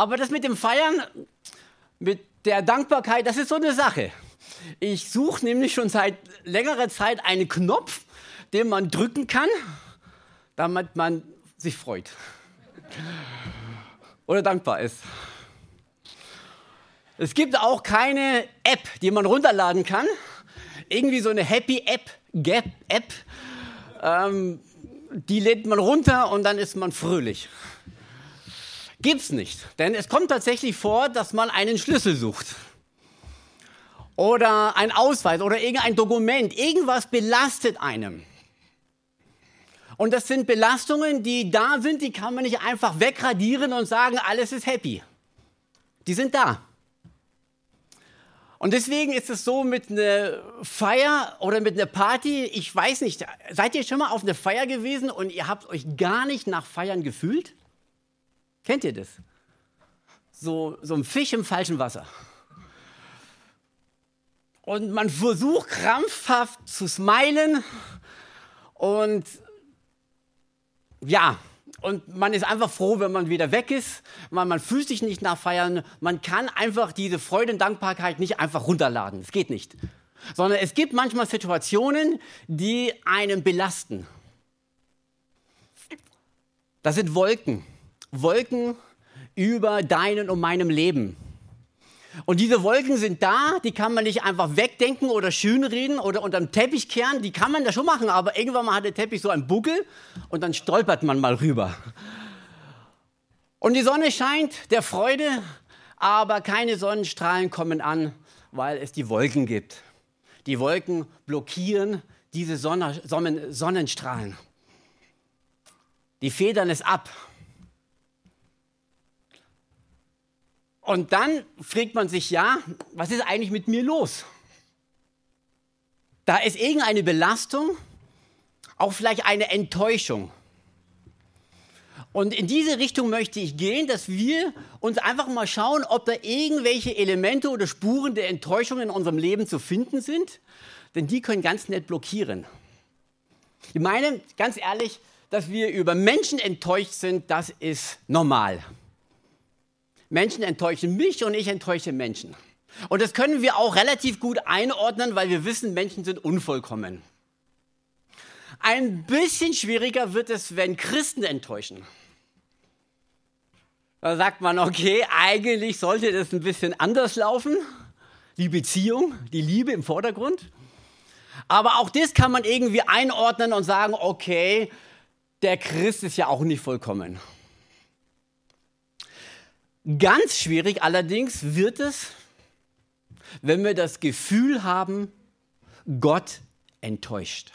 Aber das mit dem Feiern, mit der Dankbarkeit, das ist so eine Sache. Ich suche nämlich schon seit längerer Zeit einen Knopf, den man drücken kann, damit man sich freut oder dankbar ist. Es gibt auch keine App, die man runterladen kann. Irgendwie so eine Happy App, Gap App. Ähm, die lädt man runter und dann ist man fröhlich. Gibt's nicht, denn es kommt tatsächlich vor, dass man einen Schlüssel sucht oder ein Ausweis oder irgendein Dokument, irgendwas belastet einem. Und das sind Belastungen, die da sind, die kann man nicht einfach wegradieren und sagen, alles ist happy. Die sind da. Und deswegen ist es so mit einer Feier oder mit einer Party, ich weiß nicht, seid ihr schon mal auf einer Feier gewesen und ihr habt euch gar nicht nach Feiern gefühlt? Kennt ihr das? So, so ein Fisch im falschen Wasser. Und man versucht krampfhaft zu smilen und ja, und man ist einfach froh, wenn man wieder weg ist. Man, man fühlt sich nicht nach Feiern. Man kann einfach diese Freude und Dankbarkeit nicht einfach runterladen. Es geht nicht. Sondern es gibt manchmal Situationen, die einen belasten. Das sind Wolken. Wolken über deinem und meinem Leben. Und diese Wolken sind da, die kann man nicht einfach wegdenken oder schönreden oder unterm Teppich kehren. Die kann man da schon machen, aber irgendwann mal hat der Teppich so einen Buckel und dann stolpert man mal rüber. Und die Sonne scheint der Freude, aber keine Sonnenstrahlen kommen an, weil es die Wolken gibt. Die Wolken blockieren diese Sonne, Sonnenstrahlen. Die federn es ab. Und dann fragt man sich, ja, was ist eigentlich mit mir los? Da ist irgendeine Belastung, auch vielleicht eine Enttäuschung. Und in diese Richtung möchte ich gehen, dass wir uns einfach mal schauen, ob da irgendwelche Elemente oder Spuren der Enttäuschung in unserem Leben zu finden sind, denn die können ganz nett blockieren. Ich meine, ganz ehrlich, dass wir über Menschen enttäuscht sind, das ist normal. Menschen enttäuschen mich und ich enttäusche Menschen. Und das können wir auch relativ gut einordnen, weil wir wissen, Menschen sind unvollkommen. Ein bisschen schwieriger wird es, wenn Christen enttäuschen. Da sagt man, okay, eigentlich sollte das ein bisschen anders laufen. Die Beziehung, die Liebe im Vordergrund. Aber auch das kann man irgendwie einordnen und sagen, okay, der Christ ist ja auch nicht vollkommen. Ganz schwierig allerdings wird es, wenn wir das Gefühl haben, Gott enttäuscht.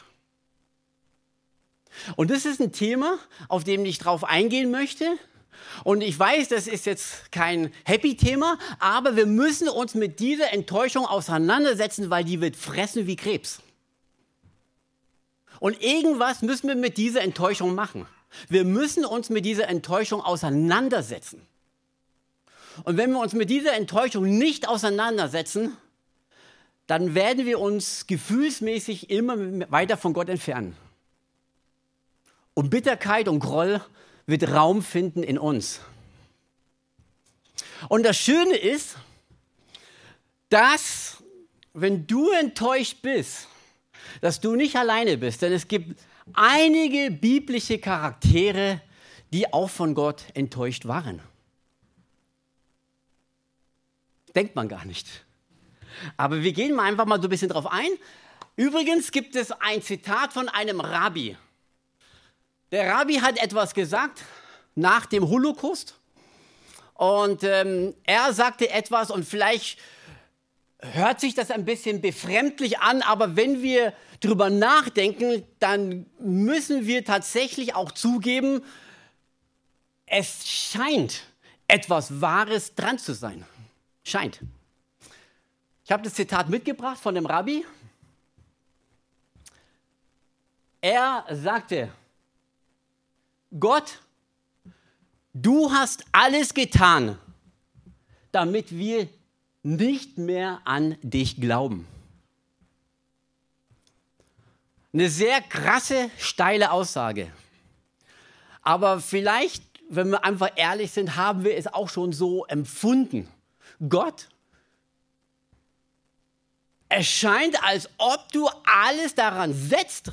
Und das ist ein Thema, auf dem ich drauf eingehen möchte. Und ich weiß, das ist jetzt kein Happy-Thema, aber wir müssen uns mit dieser Enttäuschung auseinandersetzen, weil die wird fressen wie Krebs. Und irgendwas müssen wir mit dieser Enttäuschung machen. Wir müssen uns mit dieser Enttäuschung auseinandersetzen. Und wenn wir uns mit dieser Enttäuschung nicht auseinandersetzen, dann werden wir uns gefühlsmäßig immer weiter von Gott entfernen. Und Bitterkeit und Groll wird Raum finden in uns. Und das Schöne ist, dass wenn du enttäuscht bist, dass du nicht alleine bist, denn es gibt einige biblische Charaktere, die auch von Gott enttäuscht waren. Denkt man gar nicht. Aber wir gehen mal einfach mal so ein bisschen drauf ein. Übrigens gibt es ein Zitat von einem Rabbi. Der Rabbi hat etwas gesagt nach dem Holocaust. Und ähm, er sagte etwas und vielleicht hört sich das ein bisschen befremdlich an, aber wenn wir darüber nachdenken, dann müssen wir tatsächlich auch zugeben, es scheint etwas Wahres dran zu sein. Scheint. Ich habe das Zitat mitgebracht von dem Rabbi. Er sagte, Gott, du hast alles getan, damit wir nicht mehr an dich glauben. Eine sehr krasse, steile Aussage. Aber vielleicht wenn wir einfach ehrlich sind, haben wir es auch schon so empfunden. Gott es scheint, als ob du alles daran setzt,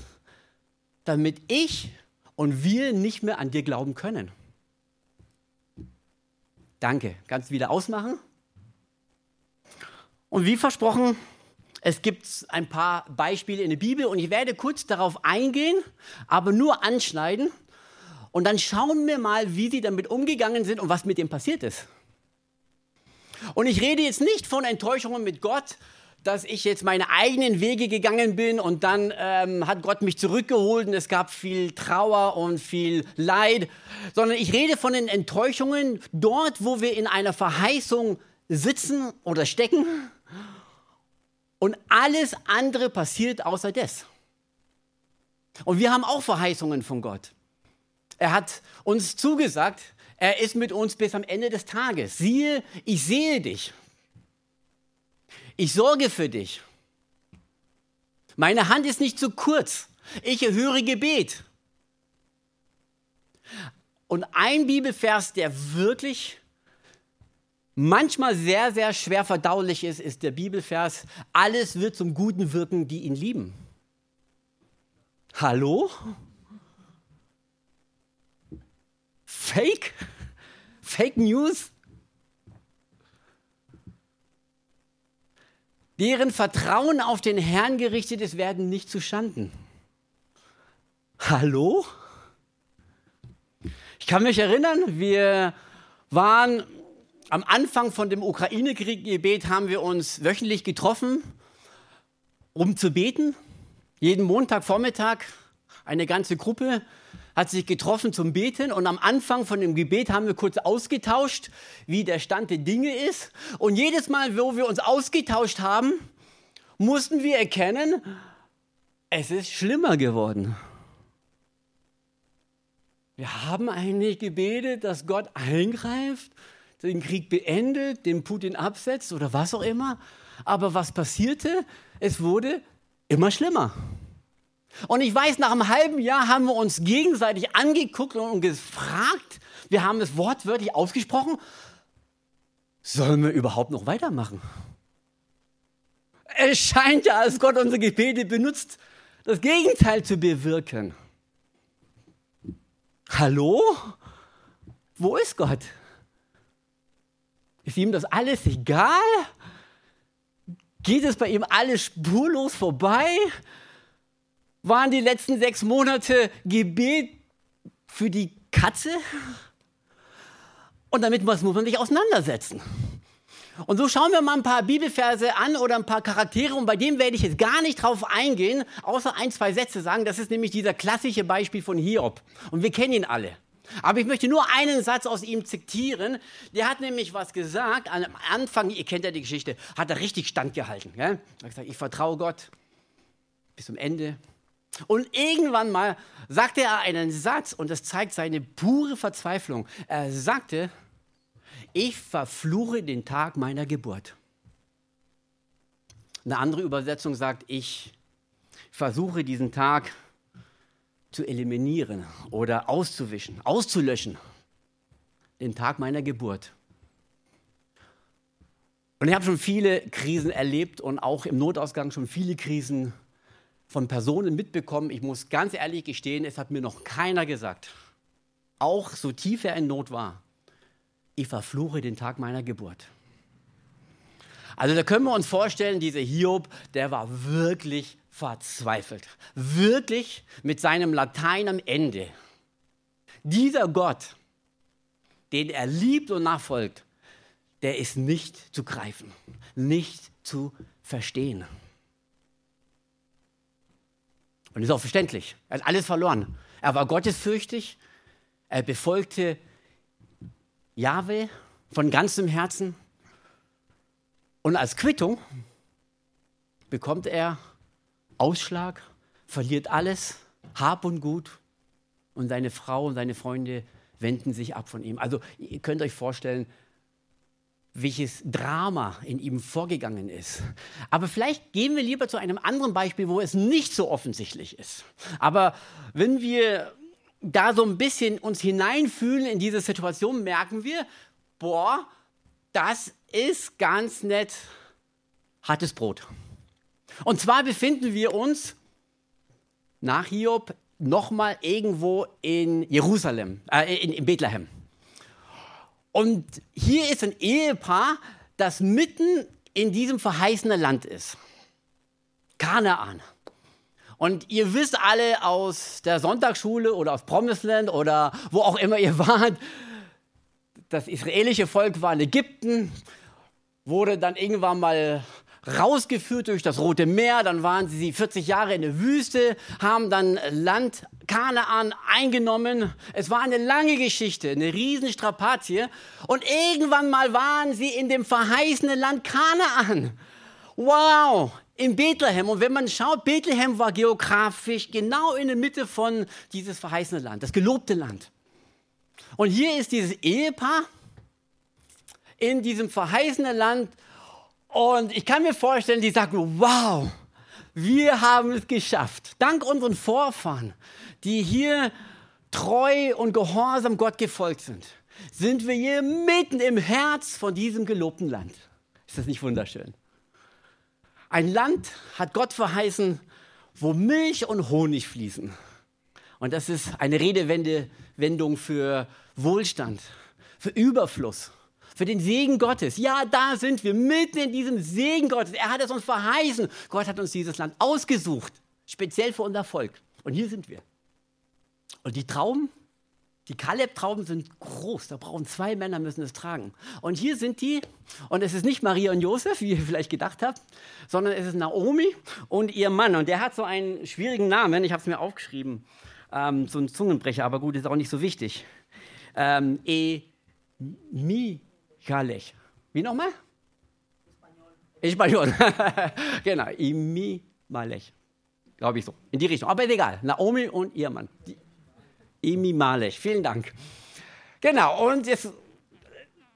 damit ich und wir nicht mehr an dir glauben können. Danke. Kannst du wieder ausmachen? Und wie versprochen, es gibt ein paar Beispiele in der Bibel und ich werde kurz darauf eingehen, aber nur anschneiden. Und dann schauen wir mal, wie sie damit umgegangen sind und was mit dem passiert ist. Und ich rede jetzt nicht von Enttäuschungen mit Gott, dass ich jetzt meine eigenen Wege gegangen bin und dann ähm, hat Gott mich zurückgeholt und es gab viel Trauer und viel Leid, sondern ich rede von den Enttäuschungen dort, wo wir in einer Verheißung sitzen oder stecken und alles andere passiert außer das. Und wir haben auch Verheißungen von Gott. Er hat uns zugesagt, er ist mit uns bis am Ende des Tages. Siehe, ich sehe dich. Ich sorge für dich. Meine Hand ist nicht zu kurz. Ich erhöre Gebet. Und ein Bibelvers, der wirklich manchmal sehr, sehr schwer verdaulich ist, ist der Bibelvers, alles wird zum Guten wirken, die ihn lieben. Hallo? Fake? Fake News? deren Vertrauen auf den Herrn gerichtet ist, werden nicht zu Schanden. Hallo? Ich kann mich erinnern, wir waren am Anfang von dem Ukraine-Krieg-Gebet, haben wir uns wöchentlich getroffen, um zu beten. Jeden Montagvormittag eine ganze Gruppe hat sich getroffen zum Beten und am Anfang von dem Gebet haben wir kurz ausgetauscht, wie der Stand der Dinge ist. Und jedes Mal, wo wir uns ausgetauscht haben, mussten wir erkennen, es ist schlimmer geworden. Wir haben eigentlich gebetet, dass Gott eingreift, den Krieg beendet, den Putin absetzt oder was auch immer. Aber was passierte? Es wurde immer schlimmer. Und ich weiß, nach einem halben Jahr haben wir uns gegenseitig angeguckt und gefragt, wir haben es wortwörtlich ausgesprochen, sollen wir überhaupt noch weitermachen? Es scheint ja, als Gott unsere Gebete benutzt, das Gegenteil zu bewirken. Hallo? Wo ist Gott? Ist ihm das alles egal? Geht es bei ihm alles spurlos vorbei? Waren die letzten sechs Monate Gebet für die Katze? Und damit muss man sich auseinandersetzen. Und so schauen wir mal ein paar Bibelverse an oder ein paar Charaktere und bei dem werde ich jetzt gar nicht drauf eingehen, außer ein, zwei Sätze sagen. Das ist nämlich dieser klassische Beispiel von Hiob. Und wir kennen ihn alle. Aber ich möchte nur einen Satz aus ihm zitieren. Der hat nämlich was gesagt. Am Anfang, ihr kennt ja die Geschichte, hat er richtig standgehalten. Gell? Er hat gesagt, ich vertraue Gott bis zum Ende. Und irgendwann mal sagte er einen Satz und das zeigt seine pure Verzweiflung. Er sagte, ich verfluche den Tag meiner Geburt. Eine andere Übersetzung sagt, ich versuche diesen Tag zu eliminieren oder auszuwischen, auszulöschen. Den Tag meiner Geburt. Und ich habe schon viele Krisen erlebt und auch im Notausgang schon viele Krisen von Personen mitbekommen. Ich muss ganz ehrlich gestehen, es hat mir noch keiner gesagt, auch so tief er in Not war, ich verfluche den Tag meiner Geburt. Also da können wir uns vorstellen, dieser Hiob, der war wirklich verzweifelt, wirklich mit seinem Latein am Ende. Dieser Gott, den er liebt und nachfolgt, der ist nicht zu greifen, nicht zu verstehen. Und das ist auch verständlich. Er hat alles verloren. Er war gottesfürchtig, er befolgte Jahwe von ganzem Herzen. Und als Quittung bekommt er Ausschlag, verliert alles, Hab und Gut. Und seine Frau und seine Freunde wenden sich ab von ihm. Also ihr könnt euch vorstellen, welches Drama in ihm vorgegangen ist. Aber vielleicht gehen wir lieber zu einem anderen Beispiel, wo es nicht so offensichtlich ist. Aber wenn wir da so ein bisschen uns hineinfühlen in diese Situation, merken wir, boah, das ist ganz nett hartes Brot. Und zwar befinden wir uns nach Hiob nochmal irgendwo in Jerusalem, äh, in, in Bethlehem. Und hier ist ein Ehepaar, das mitten in diesem verheißenen Land ist. Kanaan. Und ihr wisst alle aus der Sonntagsschule oder aus Promisland oder wo auch immer ihr wart, das israelische Volk war in Ägypten, wurde dann irgendwann mal rausgeführt durch das Rote Meer, dann waren sie 40 Jahre in der Wüste, haben dann Land Kanaan eingenommen. Es war eine lange Geschichte, eine Riesenstrapazie. Und irgendwann mal waren sie in dem verheißenen Land Kanaan. Wow, in Bethlehem. Und wenn man schaut, Bethlehem war geografisch genau in der Mitte von dieses verheißene Land, das gelobte Land. Und hier ist dieses Ehepaar in diesem verheißenen Land und ich kann mir vorstellen, die sagen, wow, wir haben es geschafft. Dank unseren Vorfahren, die hier treu und gehorsam Gott gefolgt sind, sind wir hier mitten im Herz von diesem gelobten Land. Ist das nicht wunderschön? Ein Land hat Gott verheißen, wo Milch und Honig fließen. Und das ist eine Redewendung für Wohlstand, für Überfluss für den Segen Gottes. Ja, da sind wir mitten in diesem Segen Gottes. Er hat es uns verheißen. Gott hat uns dieses Land ausgesucht, speziell für unser Volk. Und hier sind wir. Und die Trauben, die Kaleb-Trauben sind groß. Da brauchen zwei Männer, müssen es tragen. Und hier sind die. Und es ist nicht Maria und Josef, wie ihr vielleicht gedacht habt, sondern es ist Naomi und ihr Mann. Und der hat so einen schwierigen Namen. Ich habe es mir aufgeschrieben. Ähm, so ein Zungenbrecher, aber gut, ist auch nicht so wichtig. Ähm, e Mi Herrlich. Wie nochmal? Espanol. Espanol. genau. Imi Malech. Glaube ich so. In die Richtung. Aber egal. Naomi und ihr Mann. Imi Malech. Vielen Dank. Genau. Und jetzt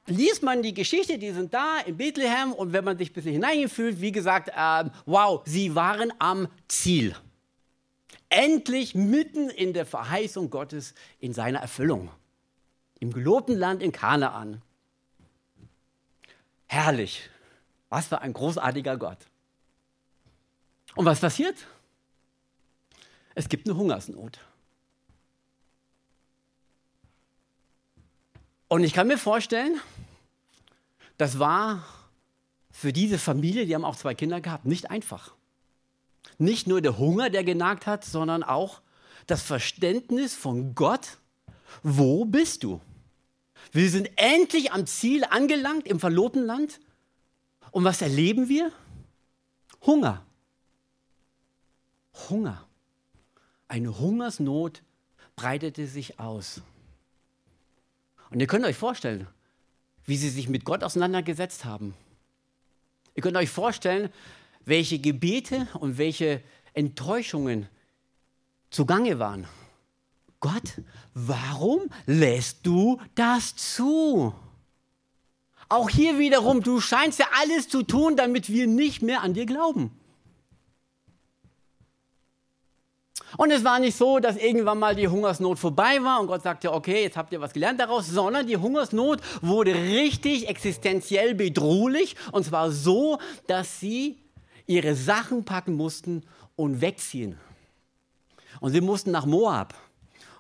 liest man die Geschichte, die sind da in Bethlehem und wenn man sich ein bisschen hineingefühlt, wie gesagt, äh, wow, sie waren am Ziel. Endlich mitten in der Verheißung Gottes in seiner Erfüllung. Im gelobten Land in Kanaan. Herrlich. Was für ein großartiger Gott. Und was passiert? Es gibt eine Hungersnot. Und ich kann mir vorstellen, das war für diese Familie, die haben auch zwei Kinder gehabt, nicht einfach. Nicht nur der Hunger, der genagt hat, sondern auch das Verständnis von Gott, wo bist du? Wir sind endlich am Ziel angelangt im verlobten Land. Und was erleben wir? Hunger. Hunger. Eine Hungersnot breitete sich aus. Und ihr könnt euch vorstellen, wie sie sich mit Gott auseinandergesetzt haben. Ihr könnt euch vorstellen, welche Gebete und welche Enttäuschungen zugange waren. Gott, warum lässt du das zu? Auch hier wiederum, du scheinst ja alles zu tun, damit wir nicht mehr an dir glauben. Und es war nicht so, dass irgendwann mal die Hungersnot vorbei war und Gott sagte, okay, jetzt habt ihr was gelernt daraus, sondern die Hungersnot wurde richtig existenziell bedrohlich und zwar so, dass sie ihre Sachen packen mussten und wegziehen. Und sie mussten nach Moab.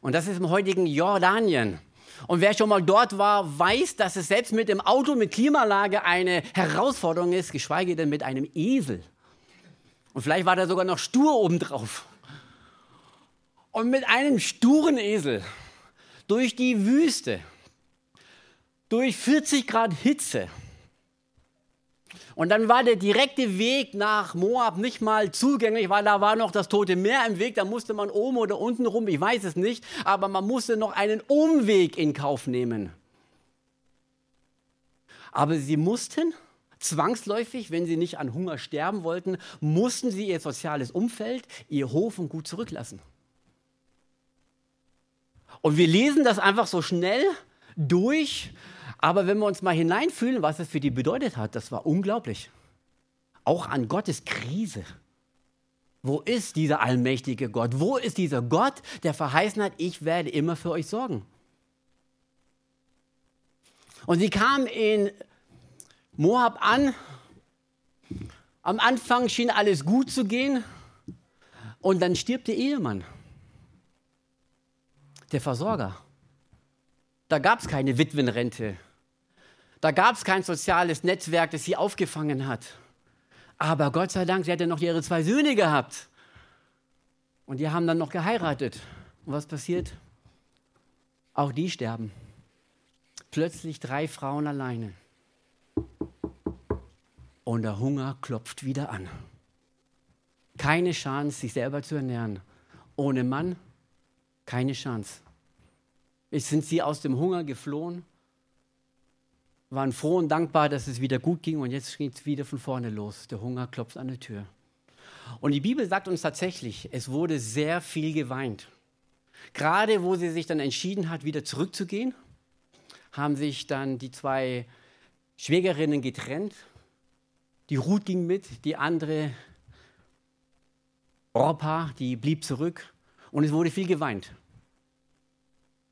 Und das ist im heutigen Jordanien. Und wer schon mal dort war, weiß, dass es selbst mit dem Auto mit Klimalage eine Herausforderung ist, geschweige denn mit einem Esel. Und vielleicht war da sogar noch stur obendrauf. Und mit einem sturen Esel durch die Wüste, durch 40 Grad Hitze, und dann war der direkte Weg nach Moab nicht mal zugänglich, weil da war noch das Tote Meer im Weg. Da musste man oben oder unten rum, ich weiß es nicht, aber man musste noch einen Umweg in Kauf nehmen. Aber sie mussten zwangsläufig, wenn sie nicht an Hunger sterben wollten, mussten sie ihr soziales Umfeld, ihr Hof und Gut zurücklassen. Und wir lesen das einfach so schnell durch aber wenn wir uns mal hineinfühlen, was es für die bedeutet hat, das war unglaublich. Auch an Gottes Krise. Wo ist dieser allmächtige Gott? Wo ist dieser Gott, der verheißen hat, ich werde immer für euch sorgen? Und sie kam in Moab an. Am Anfang schien alles gut zu gehen. Und dann stirbt der Ehemann, der Versorger. Da gab es keine Witwenrente. Da gab es kein soziales Netzwerk, das sie aufgefangen hat. Aber Gott sei Dank, sie hatte noch ihre zwei Söhne gehabt. Und die haben dann noch geheiratet. Und was passiert? Auch die sterben. Plötzlich drei Frauen alleine. Und der Hunger klopft wieder an. Keine Chance, sich selber zu ernähren. Ohne Mann keine Chance. Jetzt sind sie aus dem Hunger geflohen waren froh und dankbar, dass es wieder gut ging und jetzt geht es wieder von vorne los. Der Hunger klopft an der Tür. Und die Bibel sagt uns tatsächlich, es wurde sehr viel geweint. Gerade wo sie sich dann entschieden hat, wieder zurückzugehen, haben sich dann die zwei Schwägerinnen getrennt. Die Ruth ging mit, die andere Orpa, die blieb zurück und es wurde viel geweint.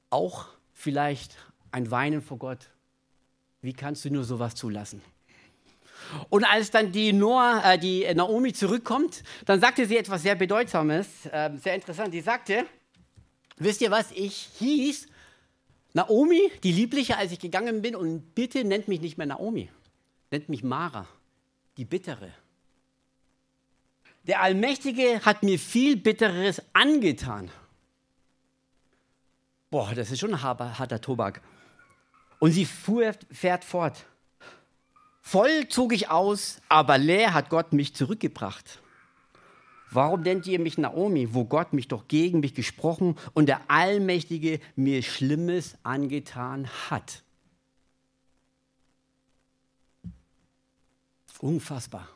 Auch vielleicht ein Weinen vor Gott, wie kannst du nur sowas zulassen? Und als dann die, Noah, äh, die Naomi zurückkommt, dann sagte sie etwas sehr Bedeutsames, äh, sehr interessant. Sie sagte, wisst ihr was, ich hieß Naomi, die Liebliche, als ich gegangen bin, und bitte nennt mich nicht mehr Naomi, nennt mich Mara, die Bittere. Der Allmächtige hat mir viel Bitteres angetan. Boah, das ist schon ein harter Tobak. Und sie fuhr, fährt fort. Voll zog ich aus, aber leer hat Gott mich zurückgebracht. Warum nennt ihr mich Naomi, wo Gott mich doch gegen mich gesprochen und der Allmächtige mir Schlimmes angetan hat? Unfassbar.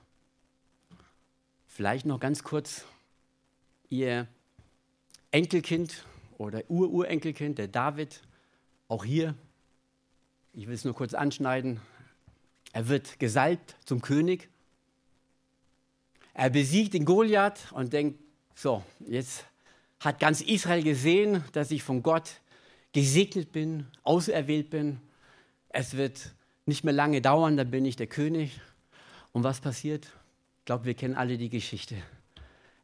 Vielleicht noch ganz kurz, ihr Enkelkind oder Ururenkelkind, der David, auch hier ich will es nur kurz anschneiden. Er wird gesalbt zum König. Er besiegt den Goliath und denkt, so, jetzt hat ganz Israel gesehen, dass ich von Gott gesegnet bin, auserwählt bin. Es wird nicht mehr lange dauern, dann bin ich der König. Und was passiert? Ich glaube, wir kennen alle die Geschichte.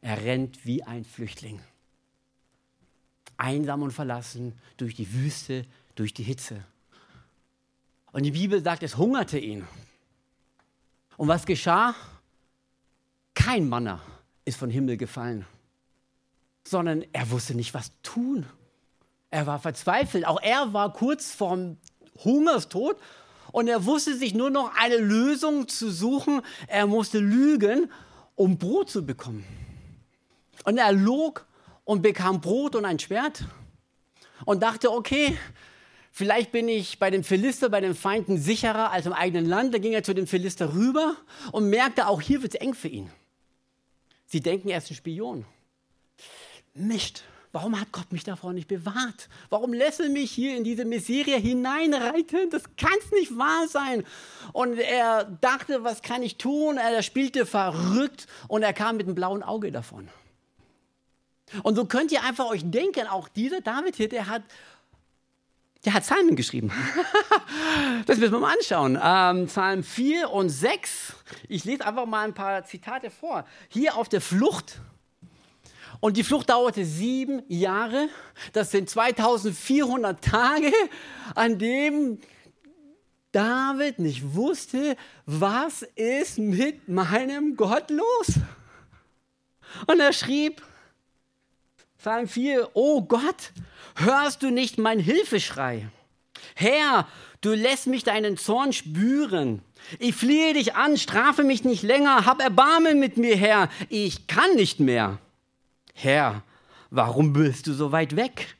Er rennt wie ein Flüchtling. Einsam und verlassen durch die Wüste, durch die Hitze. Und die Bibel sagt, es hungerte ihn. Und was geschah? Kein Manner ist von Himmel gefallen, sondern er wusste nicht, was tun. Er war verzweifelt. Auch er war kurz vorm Hungerstod und er wusste sich nur noch eine Lösung zu suchen. Er musste lügen, um Brot zu bekommen. Und er log und bekam Brot und ein Schwert und dachte, okay, Vielleicht bin ich bei dem Philister, bei den Feinden sicherer als im eigenen Land. Da ging er zu dem Philister rüber und merkte, auch hier wird es eng für ihn. Sie denken, er ist ein Spion. Mist, warum hat Gott mich davor nicht bewahrt? Warum lässt er mich hier in diese Miserie hineinreiten? Das kann es nicht wahr sein. Und er dachte, was kann ich tun? Er spielte verrückt und er kam mit einem blauen Auge davon. Und so könnt ihr einfach euch denken, auch dieser David hier, der hat der hat Psalmen geschrieben. das müssen wir mal anschauen. Ähm, Psalm 4 und 6. Ich lese einfach mal ein paar Zitate vor. Hier auf der Flucht. Und die Flucht dauerte sieben Jahre. Das sind 2400 Tage, an dem David nicht wusste, was ist mit meinem Gott los. Und er schrieb, Psalm 4, oh Gott, Hörst du nicht mein Hilfeschrei? Herr, du lässt mich deinen Zorn spüren. Ich fliehe dich an, strafe mich nicht länger, hab Erbarmen mit mir, Herr. Ich kann nicht mehr. Herr, warum bist du so weit weg?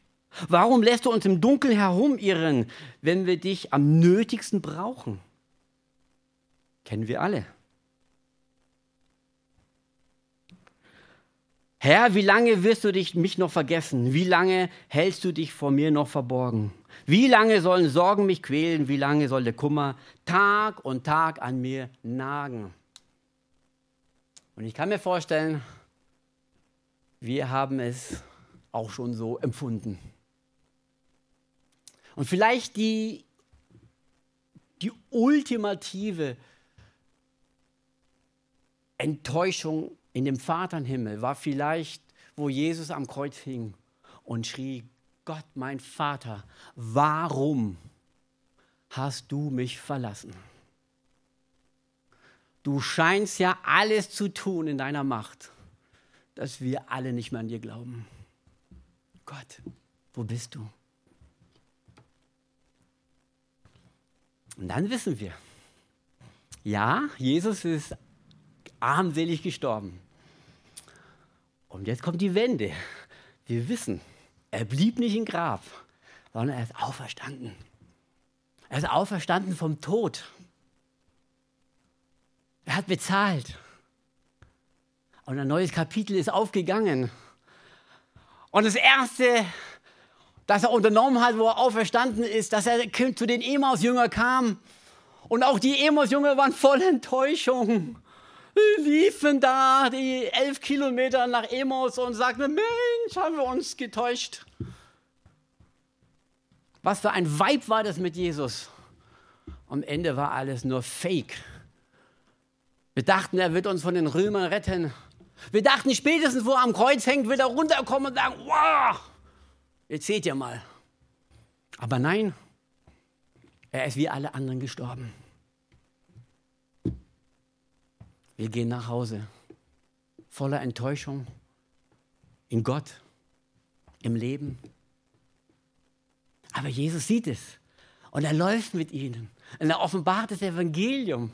Warum lässt du uns im Dunkeln herumirren, wenn wir dich am nötigsten brauchen? Kennen wir alle. Herr, wie lange wirst du dich, mich noch vergessen? Wie lange hältst du dich vor mir noch verborgen? Wie lange sollen Sorgen mich quälen? Wie lange soll der Kummer Tag und Tag an mir nagen? Und ich kann mir vorstellen, Wir haben es auch schon so empfunden. Und vielleicht die, die ultimative Enttäuschung in dem Vater im Himmel war vielleicht, wo Jesus am Kreuz hing und schrie, Gott, mein Vater, warum hast du mich verlassen? Du scheinst ja alles zu tun in deiner Macht, dass wir alle nicht mehr an dir glauben. Gott, wo bist du? Und dann wissen wir, ja, Jesus ist armselig gestorben. Und jetzt kommt die Wende. Wir wissen, er blieb nicht im Grab, sondern er ist auferstanden. Er ist auferstanden vom Tod. Er hat bezahlt. Und ein neues Kapitel ist aufgegangen. Und das Erste, das er unternommen hat, wo er auferstanden ist, dass er zu den Emaus-Jüngern kam. Und auch die Emaus-Jünger waren voll Enttäuschung. Liefen da die elf Kilometer nach Emaus und sagten, Mensch, haben wir uns getäuscht. Was für ein Vibe war das mit Jesus? Am Ende war alles nur Fake. Wir dachten, er wird uns von den Römern retten. Wir dachten, spätestens wo er am Kreuz hängt, wird er runterkommen und sagen, wow, Jetzt seht ihr mal. Aber nein, er ist wie alle anderen gestorben. Wir gehen nach Hause voller Enttäuschung in Gott, im Leben. Aber Jesus sieht es und er läuft mit ihnen und er offenbart das Evangelium.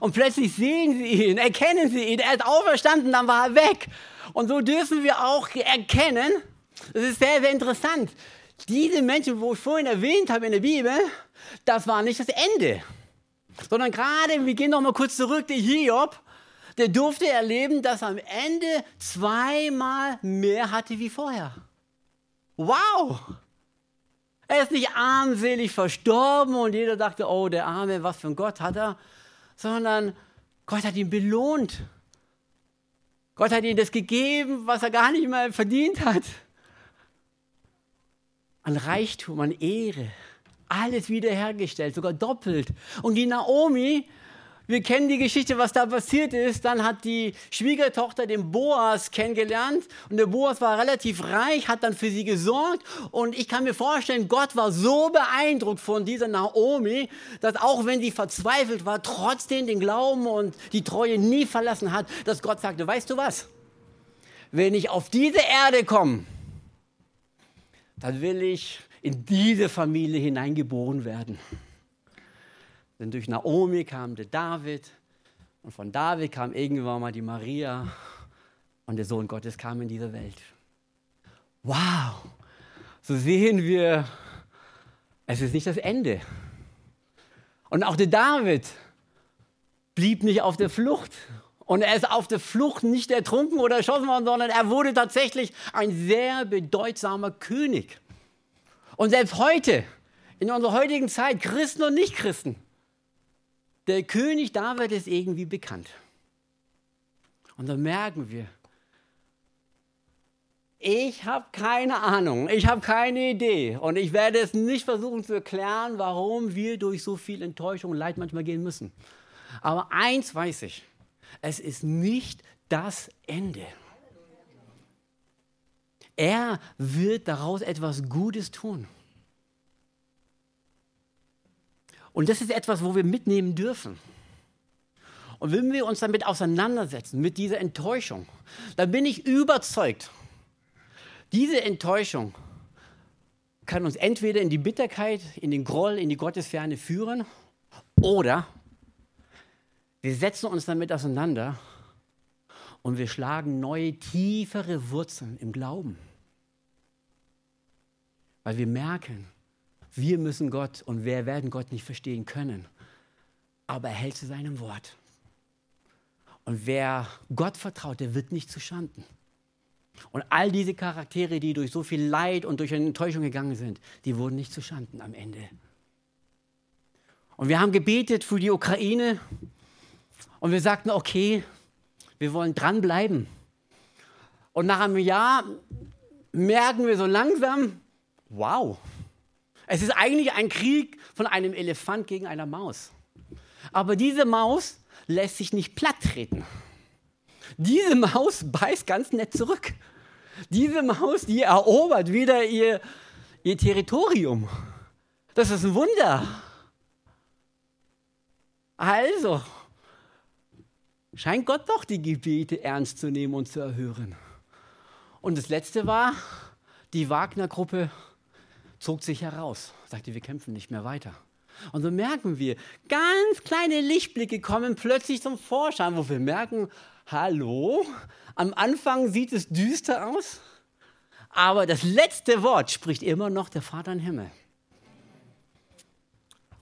Und plötzlich sehen sie ihn, erkennen sie ihn, er ist auferstanden, dann war er weg. Und so dürfen wir auch erkennen, das ist sehr, sehr interessant. Diese Menschen, wo ich vorhin erwähnt habe in der Bibel, das war nicht das Ende. Sondern gerade, wir gehen noch mal kurz zurück, der Hiob, der durfte erleben, dass er am Ende zweimal mehr hatte wie vorher. Wow! Er ist nicht armselig verstorben und jeder dachte, oh, der Arme, was für ein Gott hat er, sondern Gott hat ihn belohnt. Gott hat ihm das gegeben, was er gar nicht mehr verdient hat an Reichtum, an Ehre. Alles wiederhergestellt, sogar doppelt. Und die Naomi, wir kennen die Geschichte, was da passiert ist. Dann hat die Schwiegertochter den Boas kennengelernt und der Boas war relativ reich, hat dann für sie gesorgt. Und ich kann mir vorstellen, Gott war so beeindruckt von dieser Naomi, dass auch wenn sie verzweifelt war, trotzdem den Glauben und die Treue nie verlassen hat, dass Gott sagte, weißt du was? Wenn ich auf diese Erde komme, dann will ich in diese Familie hineingeboren werden. Denn durch Naomi kam der David und von David kam irgendwann mal die Maria und der Sohn Gottes kam in diese Welt. Wow, so sehen wir, es ist nicht das Ende. Und auch der David blieb nicht auf der Flucht. Und er ist auf der Flucht nicht ertrunken oder erschossen worden, sondern er wurde tatsächlich ein sehr bedeutsamer König. Und selbst heute, in unserer heutigen Zeit, Christen und Nichtchristen, der König David ist irgendwie bekannt. Und da merken wir, ich habe keine Ahnung, ich habe keine Idee und ich werde es nicht versuchen zu erklären, warum wir durch so viel Enttäuschung und Leid manchmal gehen müssen. Aber eins weiß ich, es ist nicht das Ende. Er wird daraus etwas Gutes tun. Und das ist etwas, wo wir mitnehmen dürfen. Und wenn wir uns damit auseinandersetzen, mit dieser Enttäuschung, dann bin ich überzeugt, diese Enttäuschung kann uns entweder in die Bitterkeit, in den Groll, in die Gottesferne führen oder wir setzen uns damit auseinander und wir schlagen neue, tiefere Wurzeln im Glauben. Weil wir merken, wir müssen Gott und wir werden Gott nicht verstehen können. Aber er hält zu seinem Wort. Und wer Gott vertraut, der wird nicht zu Schanden. Und all diese Charaktere, die durch so viel Leid und durch eine Enttäuschung gegangen sind, die wurden nicht zu Schanden am Ende. Und wir haben gebetet für die Ukraine und wir sagten, okay, wir wollen dranbleiben. Und nach einem Jahr merken wir so langsam, wow, es ist eigentlich ein Krieg von einem Elefant gegen einer Maus. Aber diese Maus lässt sich nicht platt treten. Diese Maus beißt ganz nett zurück. Diese Maus, die erobert wieder ihr, ihr Territorium. Das ist ein Wunder. Also, scheint Gott doch die Gebete ernst zu nehmen und zu erhören. Und das Letzte war, die Wagner-Gruppe zog sich heraus, sagte, wir kämpfen nicht mehr weiter. Und so merken wir, ganz kleine Lichtblicke kommen plötzlich zum Vorschein, wo wir merken, hallo, am Anfang sieht es düster aus, aber das letzte Wort spricht immer noch der Vater im Himmel.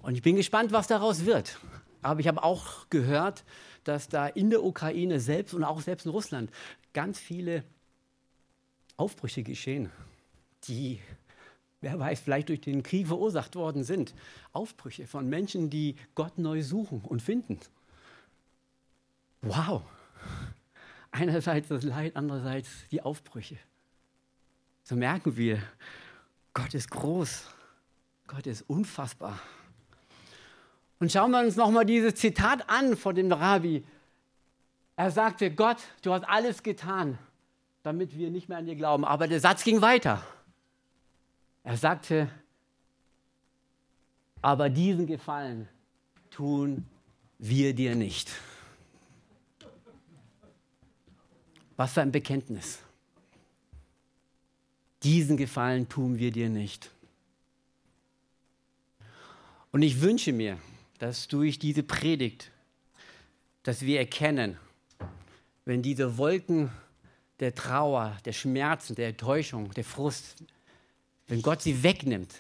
Und ich bin gespannt, was daraus wird. Aber ich habe auch gehört, dass da in der Ukraine selbst und auch selbst in Russland ganz viele Aufbrüche geschehen, die, wer weiß, vielleicht durch den Krieg verursacht worden sind. Aufbrüche von Menschen, die Gott neu suchen und finden. Wow. Einerseits das Leid, andererseits die Aufbrüche. So merken wir, Gott ist groß, Gott ist unfassbar. Und schauen wir uns nochmal dieses Zitat an von dem Rabbi. Er sagte, Gott, du hast alles getan, damit wir nicht mehr an dir glauben. Aber der Satz ging weiter. Er sagte, aber diesen Gefallen tun wir dir nicht. Was für ein Bekenntnis. Diesen Gefallen tun wir dir nicht. Und ich wünsche mir, dass durch diese Predigt, dass wir erkennen, wenn diese Wolken der Trauer, der Schmerzen, der Enttäuschung, der Frust, wenn Gott sie wegnimmt,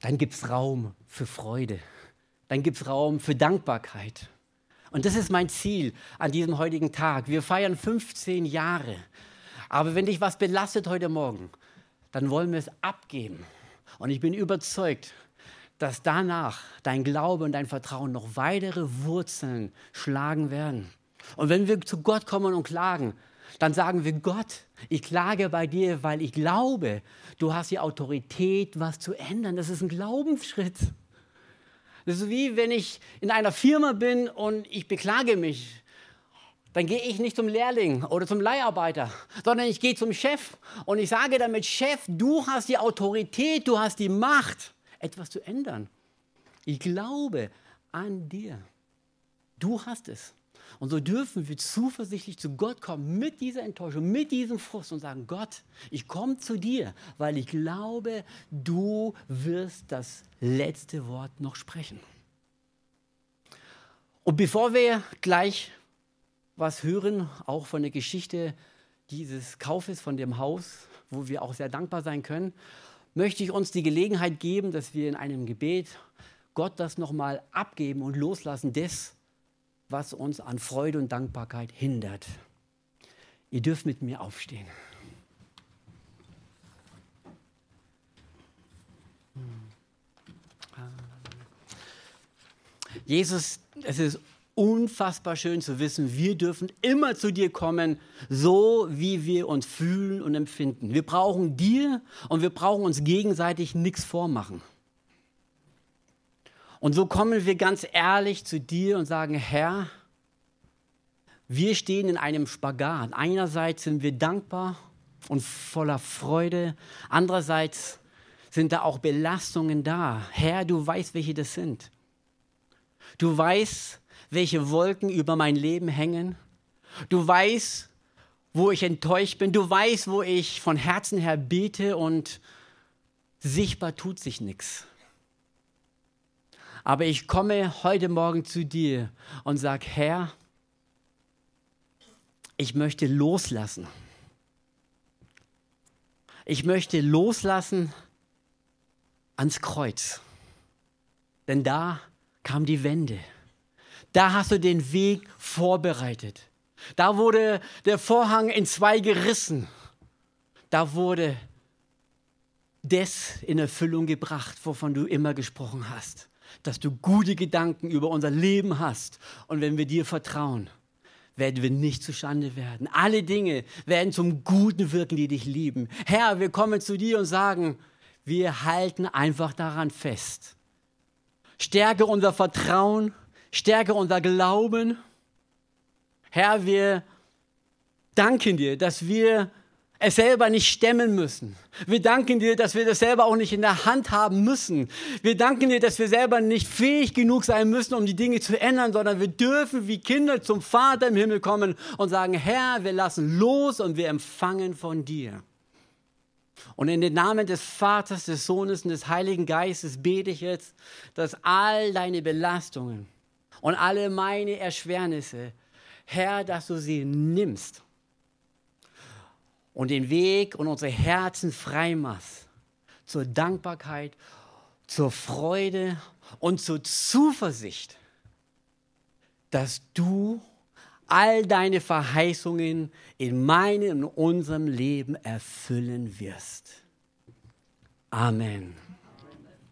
dann gibt es Raum für Freude, dann gibt es Raum für Dankbarkeit. Und das ist mein Ziel an diesem heutigen Tag. Wir feiern 15 Jahre. Aber wenn dich was belastet heute Morgen, dann wollen wir es abgeben. Und ich bin überzeugt, dass danach dein Glaube und dein Vertrauen noch weitere Wurzeln schlagen werden. Und wenn wir zu Gott kommen und klagen, dann sagen wir, Gott, ich klage bei dir, weil ich glaube, du hast die Autorität, was zu ändern. Das ist ein Glaubensschritt. Das ist wie wenn ich in einer Firma bin und ich beklage mich. Dann gehe ich nicht zum Lehrling oder zum Leiharbeiter, sondern ich gehe zum Chef und ich sage damit, Chef, du hast die Autorität, du hast die Macht etwas zu ändern. Ich glaube an dir. Du hast es. Und so dürfen wir zuversichtlich zu Gott kommen mit dieser Enttäuschung, mit diesem Frust und sagen, Gott, ich komme zu dir, weil ich glaube, du wirst das letzte Wort noch sprechen. Und bevor wir gleich was hören, auch von der Geschichte dieses Kaufes von dem Haus, wo wir auch sehr dankbar sein können, möchte ich uns die Gelegenheit geben, dass wir in einem Gebet Gott das nochmal abgeben und loslassen des, was uns an Freude und Dankbarkeit hindert. Ihr dürft mit mir aufstehen. Jesus, es ist unfassbar schön zu wissen, wir dürfen immer zu dir kommen, so wie wir uns fühlen und empfinden. Wir brauchen dir und wir brauchen uns gegenseitig nichts vormachen. Und so kommen wir ganz ehrlich zu dir und sagen, Herr, wir stehen in einem Spagat. Einerseits sind wir dankbar und voller Freude, andererseits sind da auch Belastungen da. Herr, du weißt, welche das sind. Du weißt, welche Wolken über mein Leben hängen. Du weißt, wo ich enttäuscht bin. Du weißt, wo ich von Herzen her bete und sichtbar tut sich nichts. Aber ich komme heute Morgen zu dir und sage, Herr, ich möchte loslassen. Ich möchte loslassen ans Kreuz. Denn da kam die Wende. Da hast du den Weg vorbereitet. Da wurde der Vorhang in zwei gerissen. Da wurde das in Erfüllung gebracht, wovon du immer gesprochen hast. Dass du gute Gedanken über unser Leben hast. Und wenn wir dir vertrauen, werden wir nicht zustande werden. Alle Dinge werden zum Guten wirken, die dich lieben. Herr, wir kommen zu dir und sagen, wir halten einfach daran fest. Stärke unser Vertrauen, stärke unser Glauben. Herr, wir danken dir, dass wir es selber nicht stemmen müssen. Wir danken dir, dass wir das selber auch nicht in der Hand haben müssen. Wir danken dir, dass wir selber nicht fähig genug sein müssen, um die Dinge zu ändern, sondern wir dürfen wie Kinder zum Vater im Himmel kommen und sagen, Herr, wir lassen los und wir empfangen von dir. Und in den Namen des Vaters, des Sohnes und des Heiligen Geistes bete ich jetzt, dass all deine Belastungen und alle meine Erschwernisse, Herr, dass du sie nimmst und den Weg und unsere Herzen frei machst zur Dankbarkeit, zur Freude und zur Zuversicht, dass du all deine Verheißungen in meinem und unserem Leben erfüllen wirst. Amen.